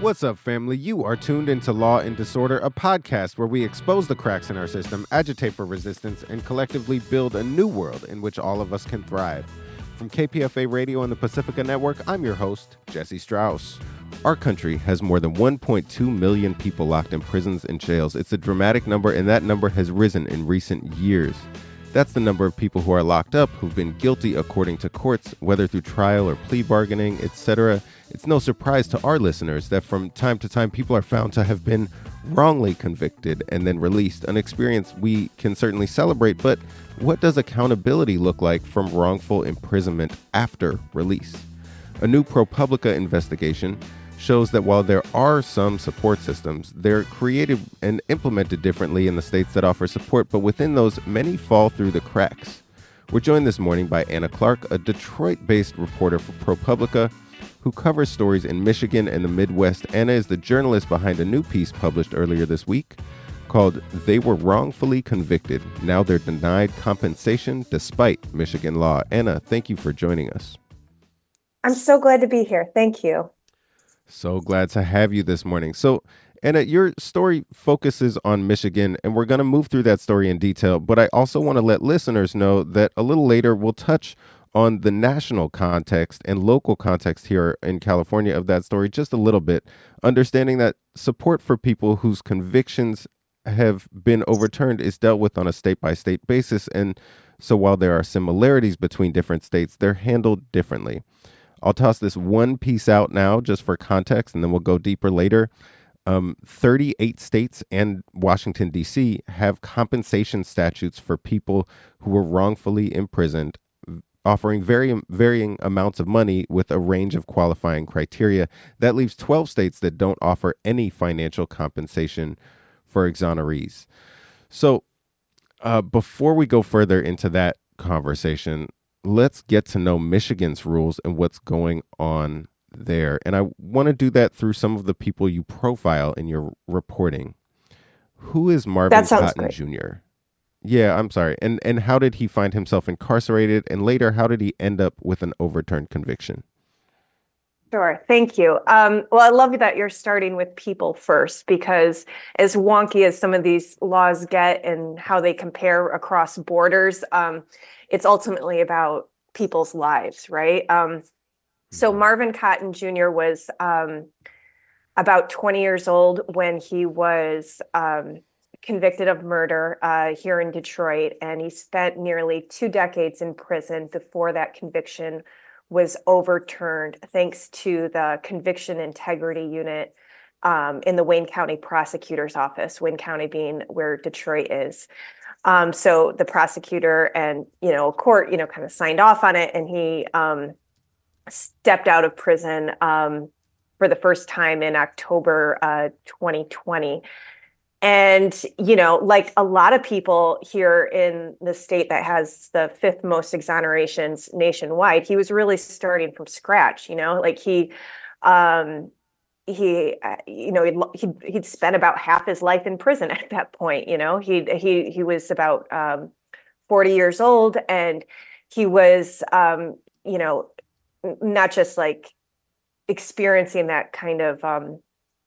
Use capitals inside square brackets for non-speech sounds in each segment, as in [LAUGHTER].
What's up, family? You are tuned into Law and Disorder, a podcast where we expose the cracks in our system, agitate for resistance, and collectively build a new world in which all of us can thrive. From KPFA Radio and the Pacifica Network, I'm your host, Jesse Strauss. Our country has more than 1.2 million people locked in prisons and jails. It's a dramatic number, and that number has risen in recent years. That's the number of people who are locked up who've been guilty according to courts, whether through trial or plea bargaining, etc. It's no surprise to our listeners that from time to time people are found to have been wrongly convicted and then released, an experience we can certainly celebrate, but what does accountability look like from wrongful imprisonment after release? A new ProPublica investigation shows that while there are some support systems, they're created and implemented differently in the states that offer support, but within those, many fall through the cracks. We're joined this morning by Anna Clark, a Detroit based reporter for ProPublica who covers stories in Michigan and the Midwest. Anna is the journalist behind a new piece published earlier this week called They Were Wrongfully Convicted. Now They're Denied Compensation Despite Michigan Law. Anna, thank you for joining us. I'm so glad to be here. Thank you. So glad to have you this morning. So, Anna, your story focuses on Michigan, and we're going to move through that story in detail. But I also want to let listeners know that a little later we'll touch on the national context and local context here in California of that story just a little bit, understanding that support for people whose convictions have been overturned is dealt with on a state by state basis. And so while there are similarities between different states, they're handled differently. I'll toss this one piece out now just for context, and then we'll go deeper later. Um, 38 states and Washington, D.C. have compensation statutes for people who were wrongfully imprisoned, offering very, varying amounts of money with a range of qualifying criteria. That leaves 12 states that don't offer any financial compensation for exonerees. So, uh, before we go further into that conversation, let's get to know Michigan's rules and what's going on there. And I want to do that through some of the people you profile in your reporting. Who is Marvin Cotton great. Jr.? Yeah, I'm sorry. And and how did he find himself incarcerated and later how did he end up with an overturned conviction? Sure. Thank you. Um, well, I love that you're starting with people first because, as wonky as some of these laws get and how they compare across borders, um, it's ultimately about people's lives, right? Um, so, mm-hmm. Marvin Cotton Jr. was um, about 20 years old when he was um, convicted of murder uh, here in Detroit, and he spent nearly two decades in prison before that conviction was overturned thanks to the conviction integrity unit um, in the Wayne County Prosecutor's Office, Wayne County being where Detroit is. Um, so the prosecutor and you know court, you know, kind of signed off on it, and he um, stepped out of prison um, for the first time in October uh, 2020. And, you know, like a lot of people here in the state that has the fifth most exonerations nationwide, he was really starting from scratch, you know, like he, um, he, uh, you know, he'd, he'd, he'd spent about half his life in prison [LAUGHS] at that point, you know, he, he, he was about, um, 40 years old and he was, um, you know, not just like experiencing that kind of, um,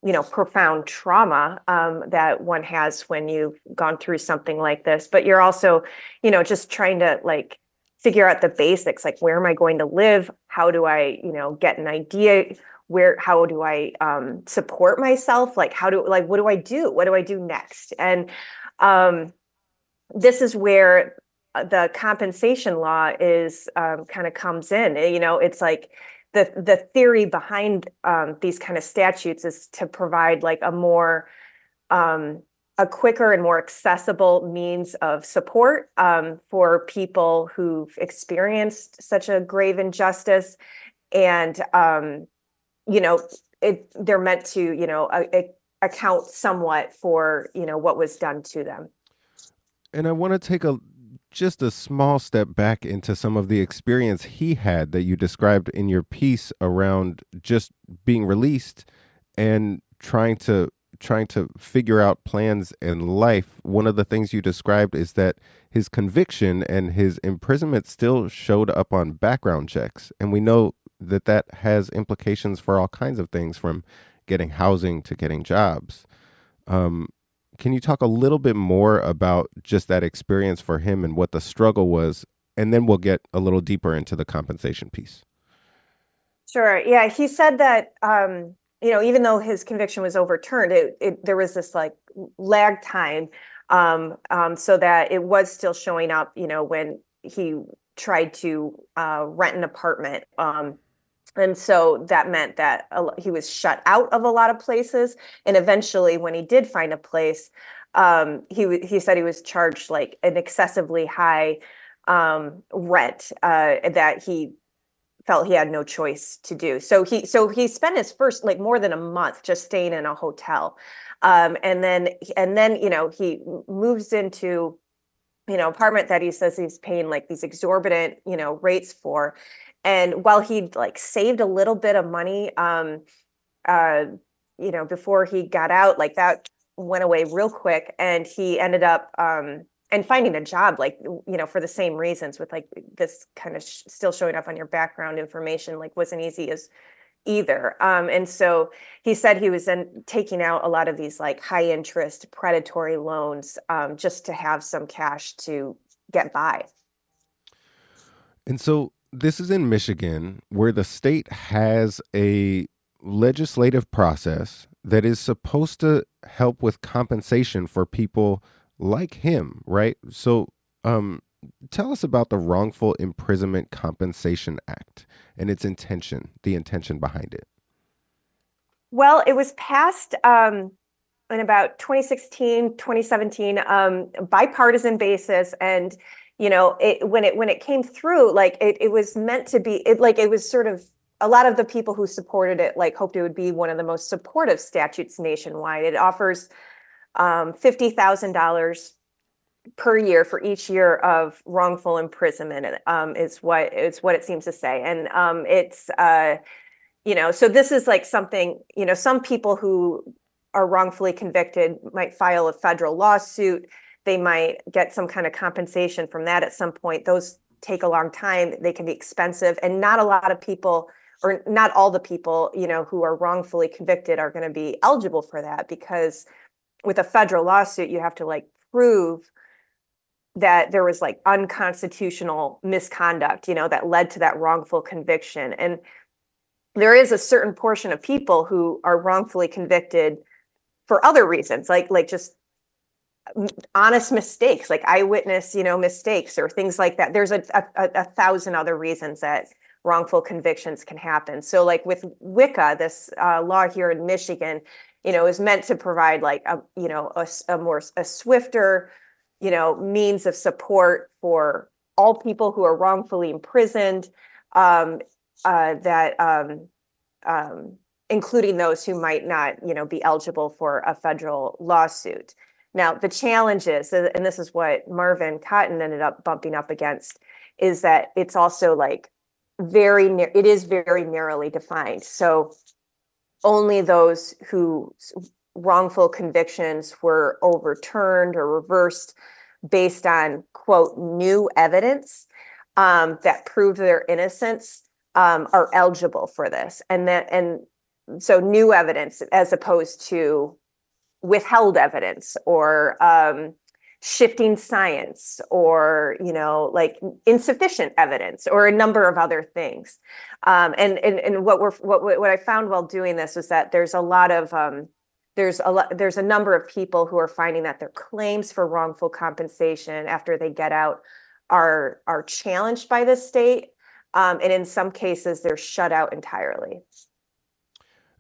you know profound trauma um, that one has when you've gone through something like this but you're also you know just trying to like figure out the basics like where am i going to live? How do i you know get an idea? Where how do i um, support myself? Like how do like what do i do? What do i do next? And um, this is where uh, the compensation law is um, kind of comes in. You know it's like the the theory behind um, these kind of statutes is to provide like a more um, a quicker and more accessible means of support um, for people who've experienced such a grave injustice. And um, you know it, they're meant to you know a, a account somewhat for you know what was done to them. And i want to take a just a small step back into some of the experience he had that you described in your piece around just being released and trying to trying to figure out plans in life one of the things you described is that his conviction and his imprisonment still showed up on background checks and we know that that has implications for all kinds of things from getting housing to getting jobs. Um, can you talk a little bit more about just that experience for him and what the struggle was? And then we'll get a little deeper into the compensation piece. Sure. Yeah. He said that, um, you know, even though his conviction was overturned, it, it there was this like lag time um, um, so that it was still showing up, you know, when he tried to uh, rent an apartment. Um, and so that meant that he was shut out of a lot of places. And eventually, when he did find a place, um, he he said he was charged like an excessively high um, rent uh, that he felt he had no choice to do. So he so he spent his first like more than a month just staying in a hotel, um, and then and then you know he moves into you know apartment that he says he's paying like these exorbitant you know rates for and while he'd like saved a little bit of money um uh you know before he got out like that went away real quick and he ended up um and finding a job like you know for the same reasons with like this kind of sh- still showing up on your background information like wasn't easy as either. Um and so he said he was then taking out a lot of these like high interest predatory loans um just to have some cash to get by. And so this is in Michigan, where the state has a legislative process that is supposed to help with compensation for people like him, right? So, um, tell us about the Wrongful Imprisonment Compensation Act and its intention, the intention behind it. Well, it was passed um, in about 2016, 2017, um, bipartisan basis, and you know it when it when it came through like it, it was meant to be it like it was sort of a lot of the people who supported it like hoped it would be one of the most supportive statutes nationwide. It offers um, $50000 per year for each year of wrongful imprisonment um, is what it's what it seems to say. And um, it's uh, you know so this is like something you know some people who are wrongfully convicted might file a federal lawsuit they might get some kind of compensation from that at some point. Those take a long time. They can be expensive, and not a lot of people, or not all the people, you know, who are wrongfully convicted are going to be eligible for that because with a federal lawsuit, you have to like prove that there was like unconstitutional misconduct, you know, that led to that wrongful conviction. And there is a certain portion of people who are wrongfully convicted for other reasons, like like just honest mistakes like eyewitness you know mistakes or things like that. There's a, a, a thousand other reasons that wrongful convictions can happen. So like with WICA this uh, law here in michigan you know is meant to provide like a you know a, a more a swifter you know means of support for all people who are wrongfully imprisoned um, uh, that um, um, including those who might not you know be eligible for a federal lawsuit now, the challenge is, and this is what Marvin Cotton ended up bumping up against, is that it's also like very, it is very narrowly defined. So only those whose wrongful convictions were overturned or reversed based on quote new evidence um, that proved their innocence um, are eligible for this and that and so new evidence as opposed to withheld evidence or um, shifting science or you know like insufficient evidence or a number of other things. Um, and, and and what we're what what i found while doing this was that there's a lot of um, there's a lot there's a number of people who are finding that their claims for wrongful compensation after they get out are are challenged by the state um, and in some cases they're shut out entirely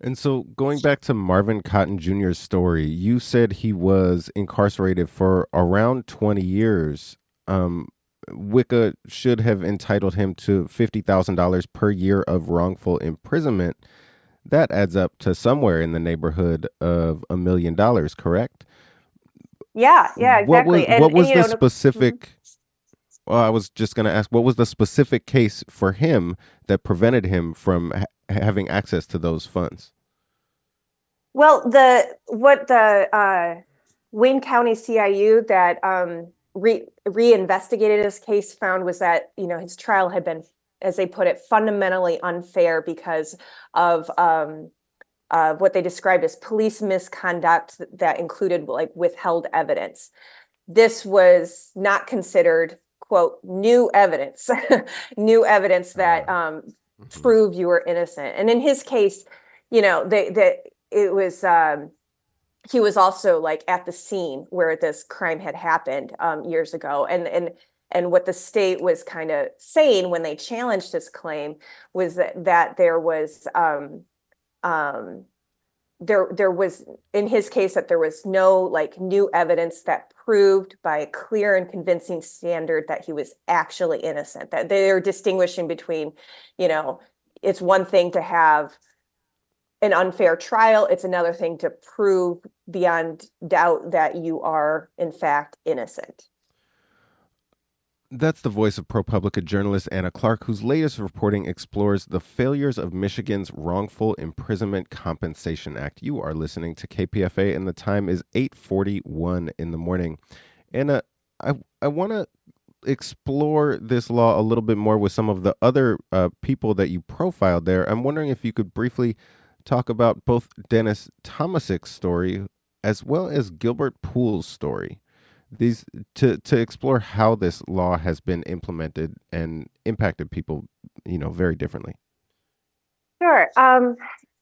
and so, going back to Marvin Cotton Jr.'s story, you said he was incarcerated for around 20 years. Um, WICA should have entitled him to $50,000 per year of wrongful imprisonment. That adds up to somewhere in the neighborhood of a million dollars, correct? Yeah, yeah, exactly. What was, and, what was and, the know, specific? Mm-hmm. Well, I was just going to ask, what was the specific case for him that prevented him from ha- having access to those funds? Well, the what the uh, Wayne County CIU that um, re reinvestigated his case found was that you know his trial had been, as they put it, fundamentally unfair because of um, of what they described as police misconduct that included like withheld evidence. This was not considered quote new evidence, [LAUGHS] new evidence that ah. um, mm-hmm. proved you were innocent. And in his case, you know, they that it was um, he was also like at the scene where this crime had happened um, years ago, and and and what the state was kind of saying when they challenged his claim was that that there was um, um, there there was in his case that there was no like new evidence that proved by a clear and convincing standard that he was actually innocent that they're distinguishing between you know it's one thing to have an unfair trial. It's another thing to prove beyond doubt that you are, in fact, innocent. That's the voice of ProPublica journalist Anna Clark, whose latest reporting explores the failures of Michigan's Wrongful Imprisonment Compensation Act. You are listening to KPFA, and the time is 8:41 in the morning. Anna, I I want to explore this law a little bit more with some of the other uh, people that you profiled there. I'm wondering if you could briefly talk about both Dennis Tomasick's story as well as Gilbert Poole's story. These to to explore how this law has been implemented and impacted people, you know, very differently. Sure. Um,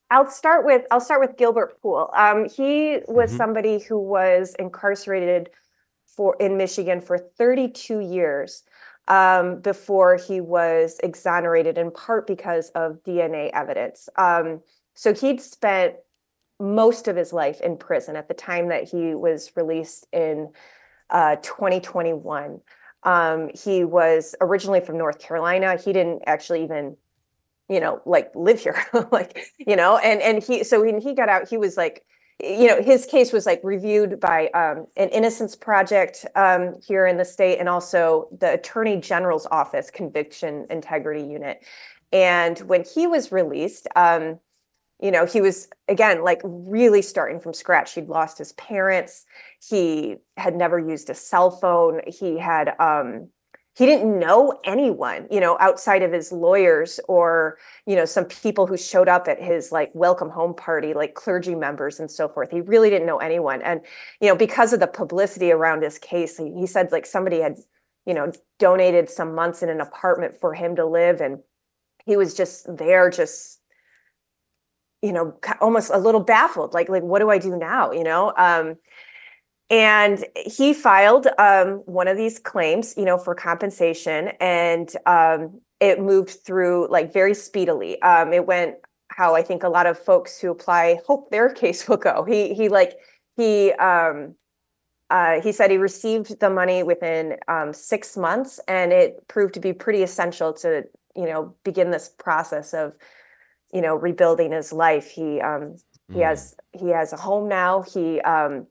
I'll start with I'll start with Gilbert Poole. Um, he was mm-hmm. somebody who was incarcerated for in Michigan for 32 years um, before he was exonerated, in part because of DNA evidence. Um, so he'd spent most of his life in prison at the time that he was released in uh, 2021. Um, he was originally from North Carolina. He didn't actually even, you know, like live here, [LAUGHS] like you know, and and he so when he got out, he was like, you know, his case was like reviewed by um, an Innocence Project um, here in the state, and also the Attorney General's Office Conviction Integrity Unit. And when he was released, um, you know he was again like really starting from scratch. He'd lost his parents. He had never used a cell phone. He had um he didn't know anyone you know outside of his lawyers or you know some people who showed up at his like welcome home party like clergy members and so forth. He really didn't know anyone. And you know because of the publicity around his case he, said like somebody had you know donated some months in an apartment for him to live. And he was just there just you know almost a little baffled like like what do i do now you know? Um and he filed um one of these claims you know for compensation and um it moved through like very speedily. Um it went how i think a lot of folks who apply hope their [LAUGHS] case will go. He he like he um uh, he said he received the money within um, six months, and it proved to be pretty essential to, you know, begin this process of you know rebuilding his life. He um he mm. has he has a home now. He um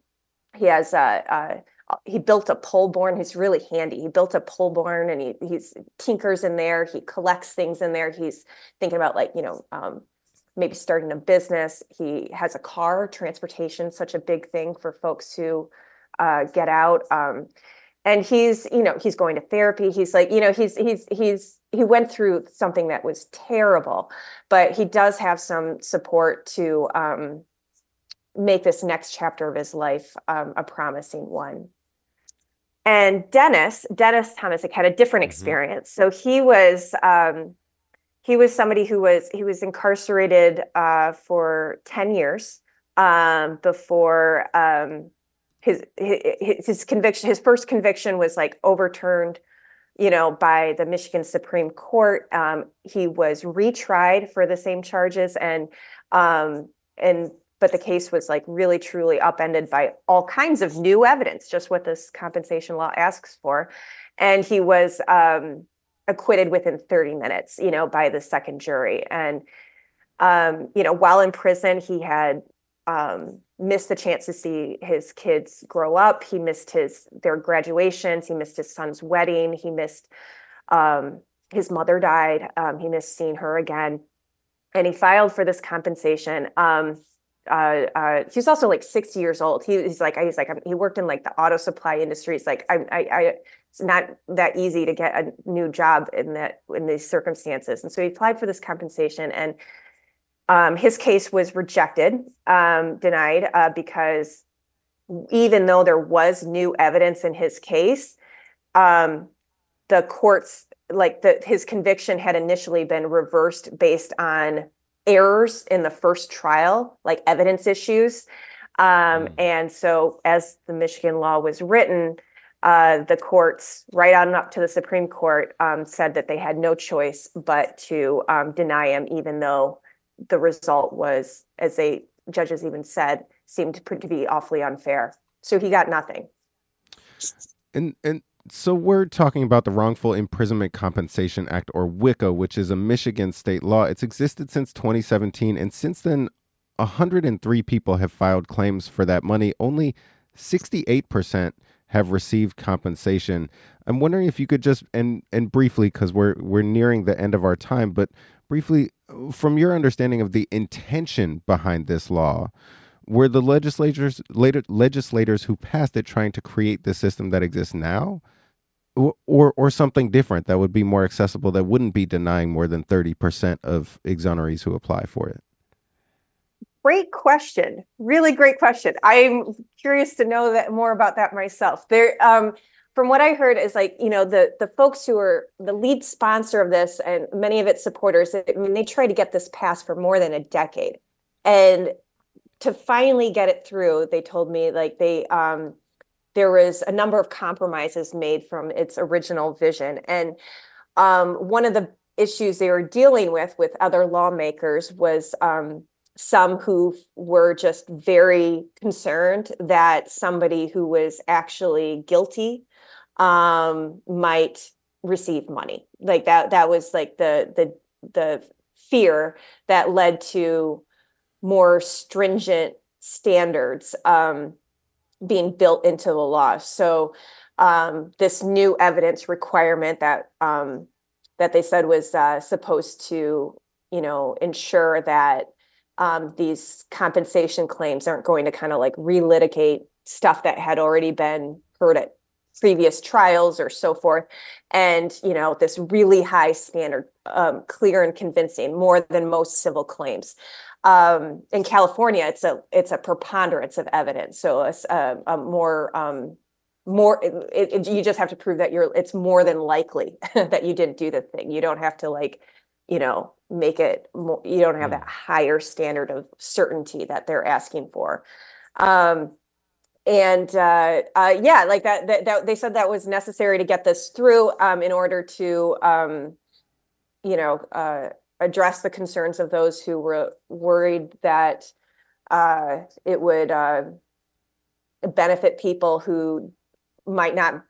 he has a, a he built a pole barn. He's really handy. He built a pole barn and he he's tinkers in there. He collects things in there. He's thinking about like you know um, maybe starting a business. He has a car. Transportation such a big thing for folks who uh, get out. Um, and he's you know he's going to therapy. He's like you know he's he's he's he went through something that was terrible but he does have some support to um, make this next chapter of his life um, a promising one. And dennis dennis tomasick had a different mm-hmm. experience. So he was um, he was somebody who was he was incarcerated uh, for 10 years um, before um, his, his his conviction his first conviction was like overturned you know by the michigan supreme court. Um, he was retried for the same charges and um, and but the case was like really truly upended by all kinds of new evidence just what this compensation law asks for. And he was um, acquitted within 30 minutes you know by the second jury. And um, you know while in prison he had um, missed the chance to see his kids grow up. He missed his their graduations. He missed his son's wedding. He missed um, his mother died. Um, he missed seeing her again, and he filed for this compensation. Um, uh, uh, he was also like 60 years old. He, he's like, he's like, he worked in like the auto supply industry. It's like, I, I, I, it's not that easy to get a new job in that in these circumstances. And so he applied for this compensation, and um, his case was rejected, um, denied, uh, because even though there was new evidence in his case, um, the courts like the his conviction had initially been reversed based on errors in the first trial, like evidence issues. Um, mm. And so, as the Michigan law was written, uh, the courts, right on up to the Supreme Court, um, said that they had no choice but to um, deny him, even though the result was, as they judges even said, seemed to be awfully unfair. So he got nothing. And and so we're talking about the Wrongful Imprisonment Compensation Act, or WICA, which is a Michigan state law. It's existed since 2017, and since then, 103 people have filed claims for that money. Only 68% have received compensation. I'm wondering if you could just and and briefly, because we're we're nearing the end of our time, but briefly, from your understanding of the intention behind this law, were the legislators later legislators who passed it trying to create the system that exists now? or or something different that would be more accessible that wouldn't be denying more than 30% of exonerees who apply for it great question. Really great question. I'm curious to know that more about that myself. There um, from what i heard is like you know the the folks who are the lead sponsor of this and many of its supporters i mean they tried to get this passed for more than a decade. And to finally get it through they told me like they um there was a number of compromises made from its original vision. And um, one of the issues they were dealing with with other lawmakers was um, some who were just very concerned that somebody who was actually guilty um, might receive money. Like that. That was like the the the fear that led to more stringent standards um, being built into the law. So um, this new evidence requirement that um, that they said was uh, supposed to, you know, ensure that um, these compensation claims aren't going to kind of like relitigate stuff that had already been heard at previous trials or so forth. And you know this really high standard um, clear and convincing more than most civil claims. Um, in California, it's a it's a preponderance of evidence, so a, a, a more um, more it, it, you just have to prove that you're it's more than likely [LAUGHS] that you didn't do the thing. You don't have to like you know make it more, you don't have mm. that higher standard of certainty that they're asking for. Um, and uh, uh, yeah, like that, that, that, they said that was necessary to get this through um, in order to, um, you know, uh, address the concerns of those who were worried that uh, it would uh, benefit people who might not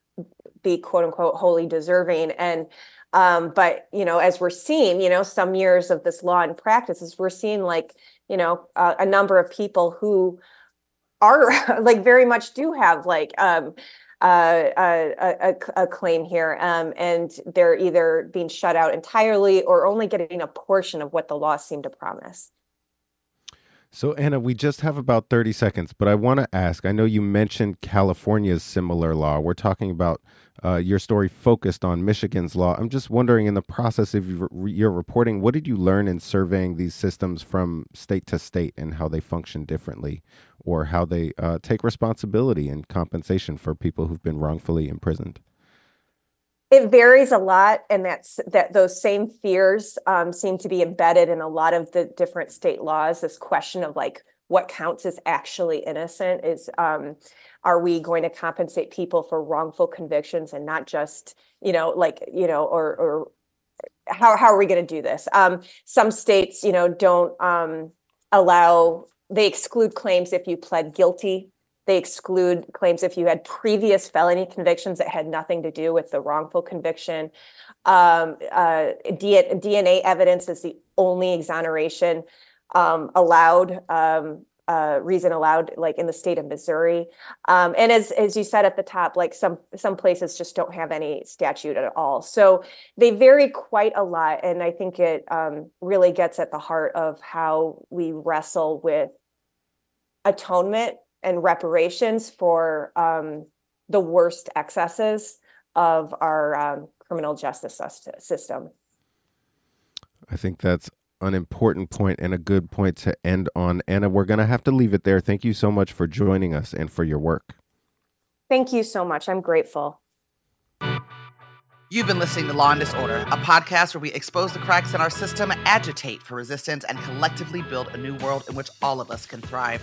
be quote unquote wholly deserving and um, but you know as we're seeing you know some years of this law and practices we're seeing like you know uh, a number of people who are [LAUGHS] like very much do have like um, uh, a, a, a, claim here, um, and they're either being shut out entirely or only getting a portion of what the law seemed to promise. So, Anna, we just have about 30 seconds, but I want to ask I know you mentioned California's similar law. We're talking about uh, your story focused on Michigan's law. I'm just wondering, in the process of your reporting, what did you learn in surveying these systems from state to state and how they function differently or how they uh, take responsibility and compensation for people who've been wrongfully imprisoned? It varies a lot, and that's that those same fears um, seem to be embedded in a lot of the different state laws. This question of like what counts as actually innocent is um, are we going to compensate people for wrongful convictions and not just you know like you know or or how how are we going to do this? Um, some states, you know, don't um, allow they exclude claims if you pled guilty. They exclude claims if you had previous felony convictions that had nothing to do with the wrongful conviction. Um, uh, DNA evidence is the only exoneration um, allowed um, uh, reason allowed like in the state of Missouri. Um, and as as you said at the top, like some some places just don't have any statute at all. So they vary quite a lot, and I think it um, really gets at the heart of how we wrestle with atonement and reparations for um, the worst excesses of our um, criminal justice system. I think that's an important point and a good point to end on. Anna, we're going to have to leave it there. Thank you so much for joining us and for your work. Thank you so much. I'm grateful. You've been listening to Law and Disorder, a podcast where we expose the cracks in our system, agitate for resistance, and collectively build a new world in which all of us can thrive.